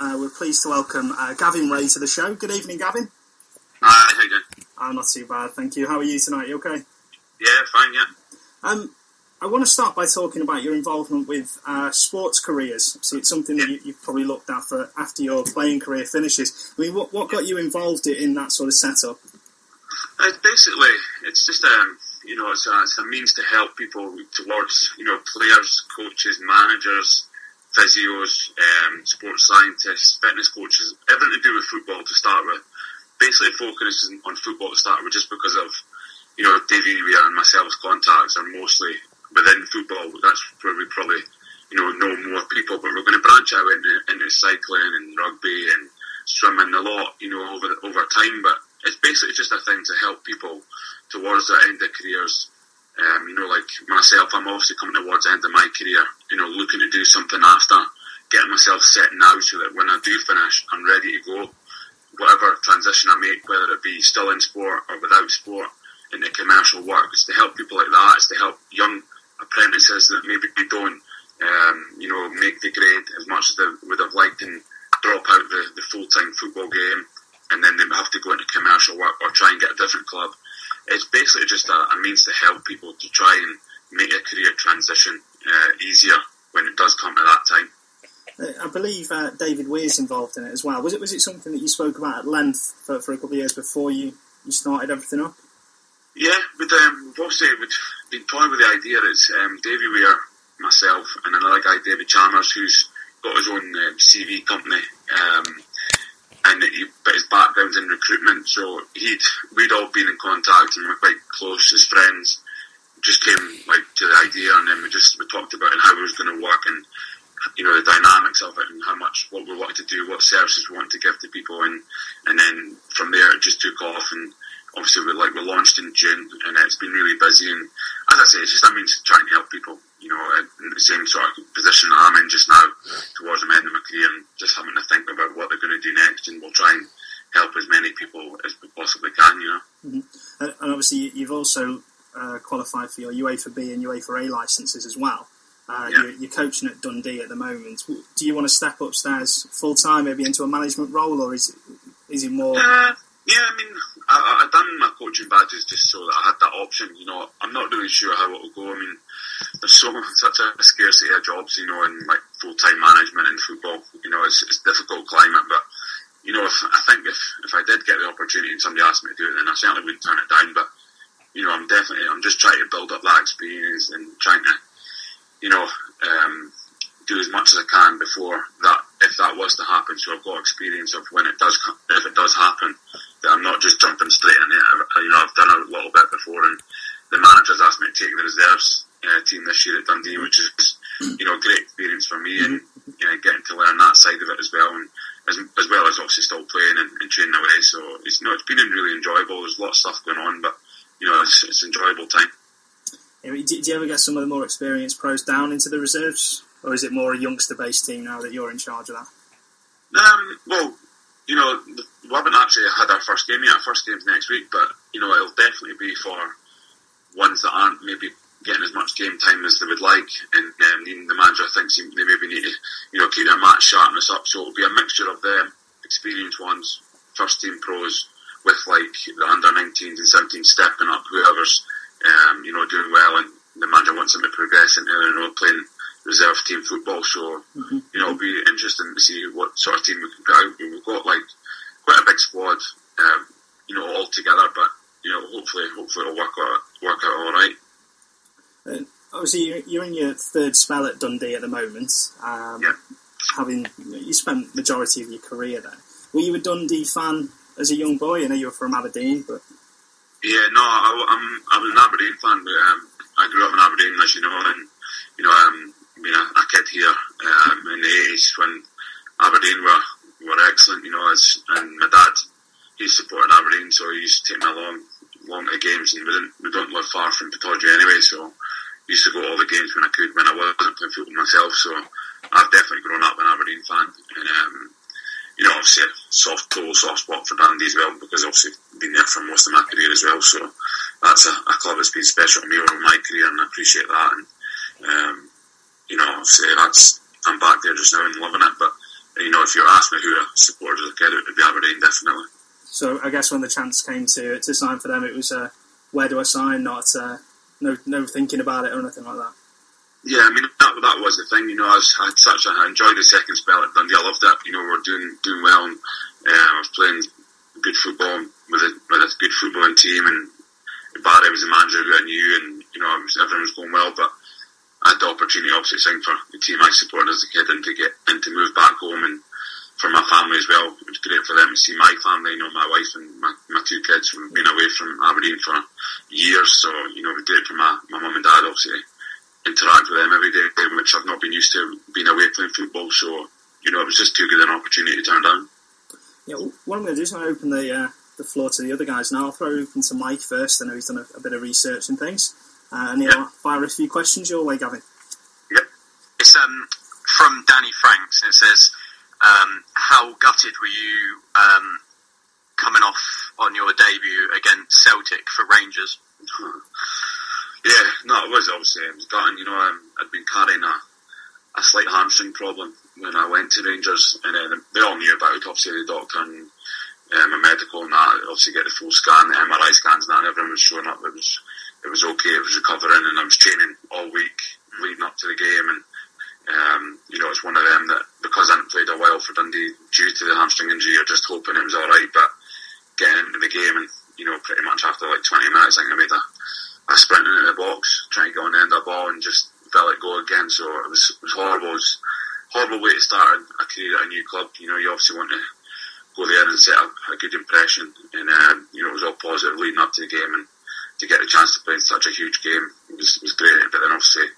Uh, we're pleased to welcome uh, Gavin Rae to the show. Good evening, Gavin. Hi, how you doing? I'm not too bad, thank you. How are you tonight? You okay? Yeah, fine, yeah. Um, I want to start by talking about your involvement with uh, sports careers. So it's something that you, you've probably looked at for after your playing career finishes. I mean, what, what got you involved in that sort of setup? Uh, basically, it's just a you know it's a, it's a means to help people towards you know players, coaches, managers, physios, um, sports scientists, fitness coaches, everything to do with football to start with. Basically, focusing on football to start with, just because of you know Davey and myself's contacts are mostly within football. That's where we probably you know know more people, but we're going to branch out into, into cycling and rugby and swimming a lot, you know, over over time. But it's basically just a thing to help people towards the end of careers. Um, you know, like myself, I'm obviously coming towards the end of my career. You know, looking to do something after, getting myself set now so that when I do finish, I'm ready to go. Whatever transition I make, whether it be still in sport or without sport, into commercial work, it's to help people like that. It's to help young apprentices that maybe don't, um, you know, make the grade as much as they would have liked and drop out the, the full time football game, and then they have to go into commercial work or try and get a different club. It's basically just a, a means to help people to try and make a career transition uh, easier when it does come to that time. Uh, I believe uh, David Weir's involved in it as well. Was it was it something that you spoke about at length for, for a couple of years before you, you started everything up? Yeah, with um, also we've been toying with the idea that um, Davy Weir, myself, and another guy, David Chalmers, who's got his own uh, CV company, um, and he, but his background's in recruitment, so he'd we'd all been in contact and we're quite close as friends. Just came like to the idea, and then we just we talked about it and how it was going to work, and you know the dynamics of it, and how much what we wanted to do, what services we wanted to give to people, and and then from there it just took off and obviously we like we launched in June and it's been really busy and as I say it's just I mean to try and help people you know in the same sort of position that I'm in just now towards the end of my career and just having to think about what they're going to do next and we'll try and help as many people as we possibly can you know mm-hmm. and obviously you've also uh, qualified for your UEFA B and UEFA A licenses as well uh, yeah. you're, you're, coaching at Dundee at the moment. Do you want to step upstairs full time, maybe into a management role, or is it, is it more? Uh, yeah, I mean, I, I done my coaching badges just so that I had that option. You know, I'm not really sure how it will go. I mean, there's so such a scarcity of jobs, you know, in like full time management in football. You know, it's, it's difficult climate, but you know, if, I think if if I did get the opportunity and somebody asked me to do it, then I certainly wouldn't turn it down. But you know, I'm definitely I'm just trying to build up that experience and trying to, you know, um, do as much as I can before that if that was to happen. So I've got experience of when it does if it does happen that I'm not just jumping straight in it. I, you know, I've done a little bit before, and the manager's asked me to take the reserves uh, team this year at Dundee, which is you know great experience for me, and you know, getting to learn that side of it as well, and as, as well as obviously still playing and, and training away. So it's you know, it's been really enjoyable. There's a lot of stuff going on, but you know, it's, it's enjoyable time. Do you ever get some of the more experienced pros down into the reserves, or is it more a youngster-based team now that you're in charge of that? Um, well, you know, we haven't actually had our first game yet. Our first game's next week, but you know, it'll definitely be for ones that aren't maybe getting as much game time as they would like, and um, the manager thinks they maybe need to, you know, keep their match sharpness up. So it'll be a mixture of them, experienced ones, first team pros, with like the under 19s and 17s stepping up, whoever's um, you know doing well, and the manager wants them to progress into you know playing reserve team football. So mm-hmm. you know, it'll be interesting to see what sort of team we can put out. We've got like quite a big squad, um, you know, all together. But you know, hopefully, hopefully it'll work out work out all right. Uh, obviously, you're in your third spell at Dundee at the moment. Um, yeah. Having you spent the majority of your career there, were you a Dundee fan as a young boy? I know you were from Aberdeen, but yeah, no, I, am I'm an Aberdeen fan, but um, I grew up in Aberdeen, as you know, and you know, um, being a, a kid here um, in the eighties when Aberdeen were were excellent, you know, as and my dad he supported Aberdeen, so he used to take me along along to games, and we didn't we don't live far from Pittodrie anyway, so I used to go to all the games when I could when I wasn't playing football myself. So I've definitely grown up an Aberdeen fan, and um, you know, obviously a soft pull, soft spot for Dundee as well because obviously been there for most of my career as well. So that's a, a club that's been special to me over my career, and I appreciate that. And um, you know, obviously that's I'm back there just now and loving it. But you know, if you ask me who I supported as a kid, it would be Aberdeen, definitely. So I guess when the chance came to to sign for them, it was uh, where do I sign? Not uh, no no thinking about it or anything like that. Yeah, I mean was the thing. You know, I, was, I had such a, I enjoyed the second spell at Dundee. I loved it. You know, we are doing doing well. And, uh, I was playing good football with a, with a good footballing team, and Barry was the manager who I knew, and you know, was, everything was going well. But I had the opportunity, obviously, sign for the team I supported as a kid, and to get and to move back home, and for my family as well. It was great for them to see my family. You know, my wife and my, my two kids from being away from Aberdeen for years. So you know, it was great for my my mum and dad, obviously interact with them every day, which I've not been used to being away playing football. So, you know, it was just too good an opportunity to turn down. Yeah, what I'm going to do is I'm going to open the uh, the floor to the other guys now. I'll throw it open to Mike first. I know he's done a, a bit of research and things. Uh, and he'll fire a few questions your way, Gavin. Yep. It's um, from Danny Franks. and It says, um, "How gutted were you um, coming off on your debut against Celtic for Rangers?" Yeah, no, it was obviously it was gutting. You know, um, I'd been carrying a, a slight hamstring problem when I went to Rangers, and uh, they all knew about it. Obviously, the doctor and um, medical and that. Obviously, get the full scan, the MRI scans, and that. And everyone was showing up. It was it was okay. It was recovering, and I was training all week leading up to the game. And um, you know, it's one of them that because I hadn't played a while for Dundee due to the hamstring injury, you're just hoping it was all right. But getting into the game, and you know, pretty much after like 20 minutes, I think I made a I sprinted in the box, trying to get on the end of the ball and just felt it go again. So it was, it was horrible. It was a horrible way to start a career at a new club. You know, you obviously want to go there and set up a good impression. And, um, you know, it was all positive leading up to the game. And to get the chance to play in such a huge game was, was great. But then obviously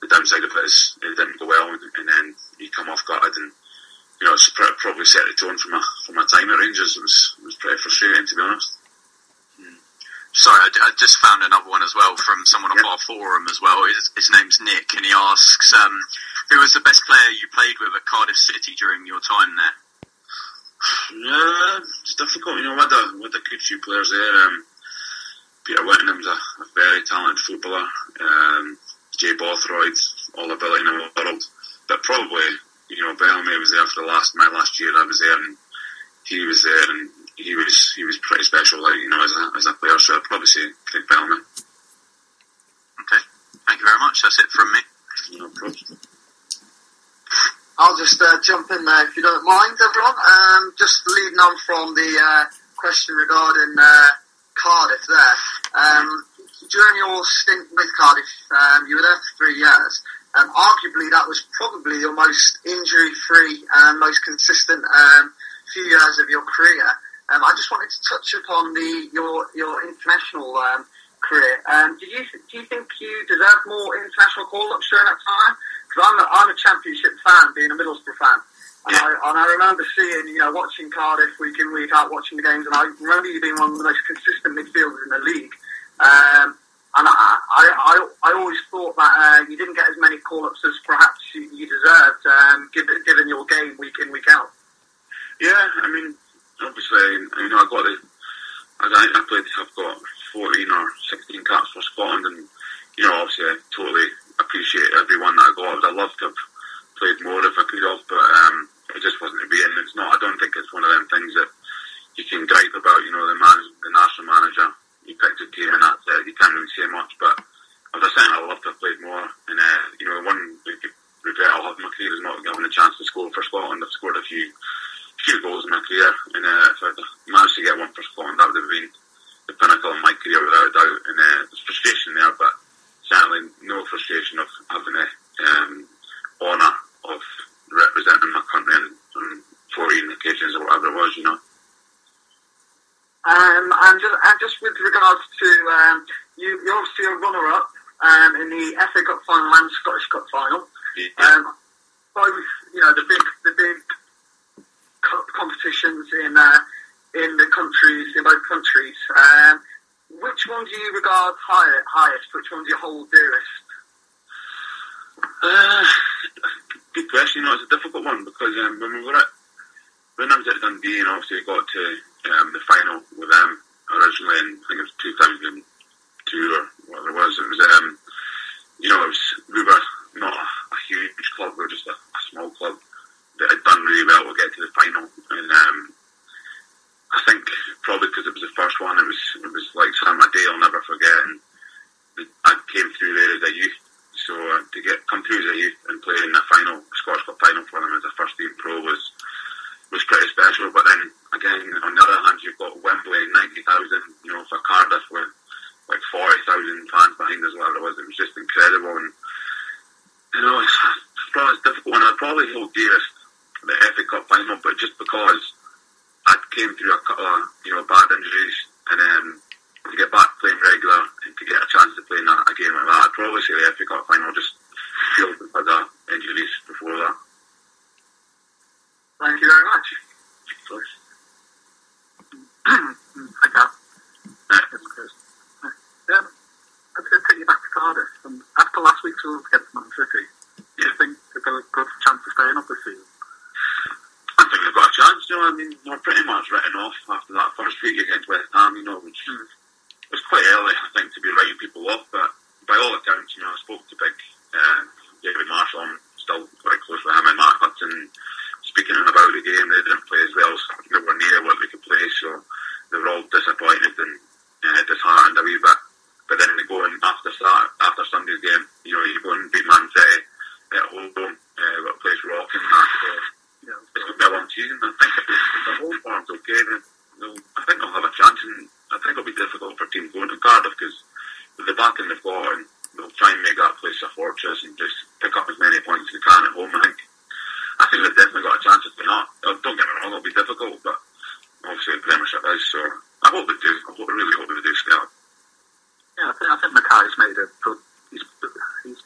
the downside of it is it didn't go well. And, and then you come off gutted and, you know, it's probably set the tone for my, for my time at Rangers. It was, it was pretty frustrating, to be honest. Sorry, I, I, just found another one as well from someone on our forum as well. His, his, name's Nick, and he asks, um, "Who was the best player you played with at Cardiff City during your time there?" Yeah, it's difficult. You know, with the with the good few players there. Um, Peter Whittingham's a, a very talented footballer. Um, Jay Bothroyd, all ability in the world, but probably you know Bellamy was there for the last my last year. I was there, and he was there, and he was he was pretty special, like you know, as a as a player. So I'd probably say Craig Bellamy. Okay, thank you very much. That's it from me. No problem. I'll just uh, jump in there if you don't mind, everyone. Um, just leading on from the uh, question regarding uh, Cardiff there. Um, during your stint with Cardiff, um, you were there for three years. Um, arguably, that was probably your most injury-free and most consistent um, few years of your career. Um, I just wanted to touch upon the your your international um, career. Um, do you do you think you deserve more international call-ups during that time? Because I'm a, I'm a championship fan, being a Middlesbrough fan, and, I, and I remember seeing you know watching Cardiff week in week out, watching the games, and I remember you being one of the most consistent midfielders in the league. Um, and I, I, I, always thought that uh, you didn't get as many call-ups as perhaps you, you deserved, um, given, given your game week in, week out. Yeah, I mean, obviously, you know, I got the, I, I played, I've got 14 or 16 caps for Scotland, and, you know, obviously, I totally appreciate everyone that I got. I'd love to have played more if I could have, but um, it just wasn't to be, and it's not, I don't think it's one of them things that you can gripe about, you know, the man, the national manager, he picked a team and that's it, you can't really say much, but as I said, I'd love to have played more, and, uh, you know, one regret I'll have in my career is not having a chance to score for Scotland. I've scored a few goals in my career, and uh, if I'd managed to get one for Scotland, that would have been the pinnacle of my career without a doubt. And uh, there's frustration there, but certainly no frustration of having the um, honour of representing my country on, on 14 occasions or whatever it was, you know. Um, and just, and just with regards to um, you, you're obviously a runner-up um, in the FA Cup final and Scottish Cup final. Yeah. Um, both, you know, the big, the big cup competitions in uh, in the countries in both countries. Um, which one do you regard higher, highest? Which one do you hold dearest? Uh, good question. You know, it's a difficult one because um, when we were at when I was at Dundee and obviously you got to um, the final with them originally, in, I think it was probably hold dear the FA Cup final, but just because pretty much written off after that first week against West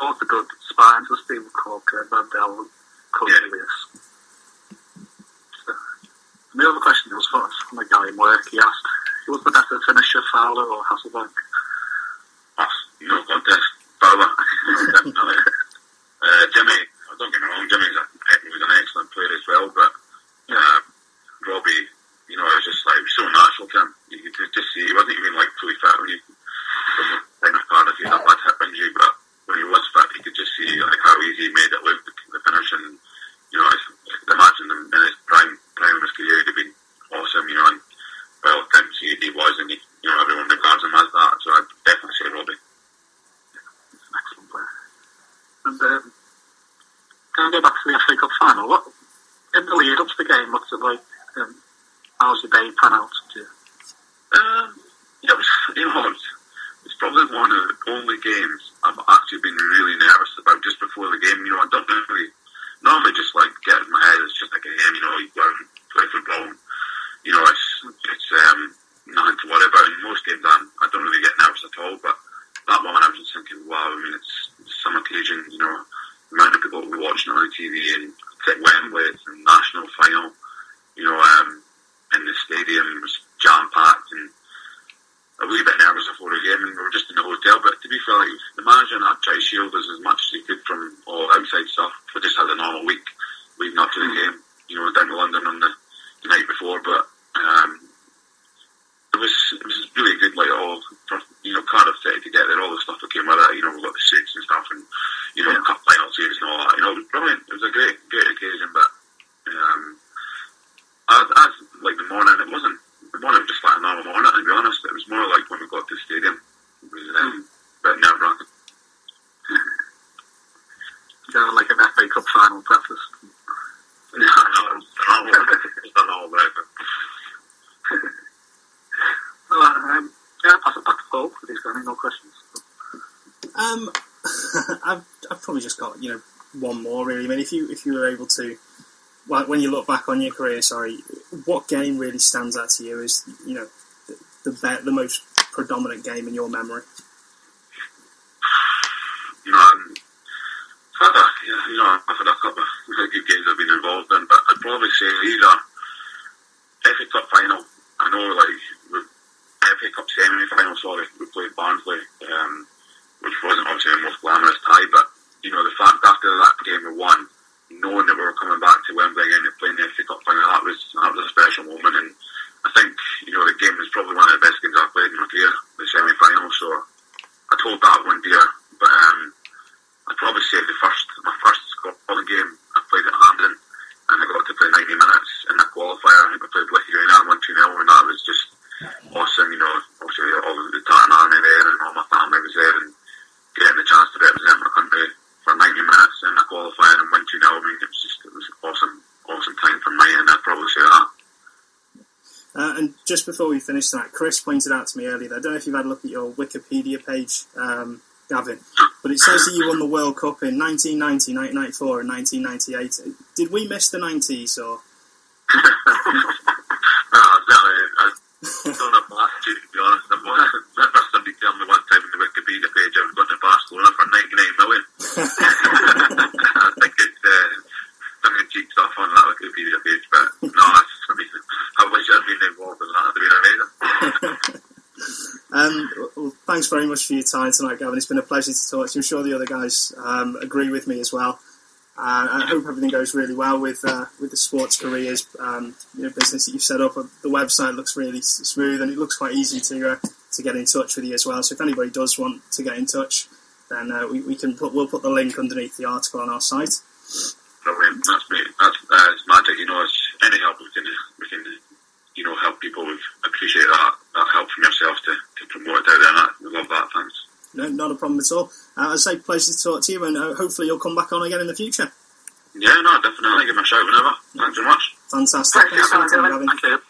Both the good spines was being called uh, Mandel Cornelius. And the other question was what from a guy in work. He asked, "Who "Was the better finisher Fowler or Hasselbaink?" That's, you contest. Fowler. No questions? Um, I've, I've probably just got you know one more really. I mean, if you if you were able to, like when you look back on your career, sorry, what game really stands out to you is you know the the, the most predominant game in your memory? You know, um, I've, you know, I think I've got a good games I've been involved in, but I'd probably say either player. I think we played Leicester United one two nil and that was just awesome. You know, obviously all the Tartan Army there and all my family was there, and getting the chance to represent my country for ninety minutes and I qualified and win two nil. I mean, it was just it was awesome, awesome time for me, and I'd probably say that. Uh, and just before we finish tonight, Chris pointed out to me earlier. I don't know if you've had a look at your Wikipedia page, um, Gavin, but it says that you won the World Cup in 1990, 1994, and 1998. Did we miss the 90s or? Much for your time tonight, Gavin. It's been a pleasure to talk to you. I'm sure the other guys um, agree with me as well. Uh, I hope everything goes really well with uh, with the sports careers um, you know, business that you've set up. The website looks really smooth and it looks quite easy to uh, to get in touch with you as well. So if anybody does want to get in touch, then uh, we, we can put we'll put the link underneath the article on our site. Brilliant. That's great. That's, uh, it's magic. You know, it's any help we can, we can, you know, help people. We appreciate that, that help from yourself to, to promote it out there. And that, we love that. Thanks. No, not a problem at all. Uh, I say pleasure to talk to you, and uh, hopefully you'll come back on again in the future. Yeah, no, definitely. Give me a shout whenever. Thanks very much. Fantastic. Thank Thanks for your time, Gavin. Gavin. You. Okay, thank you.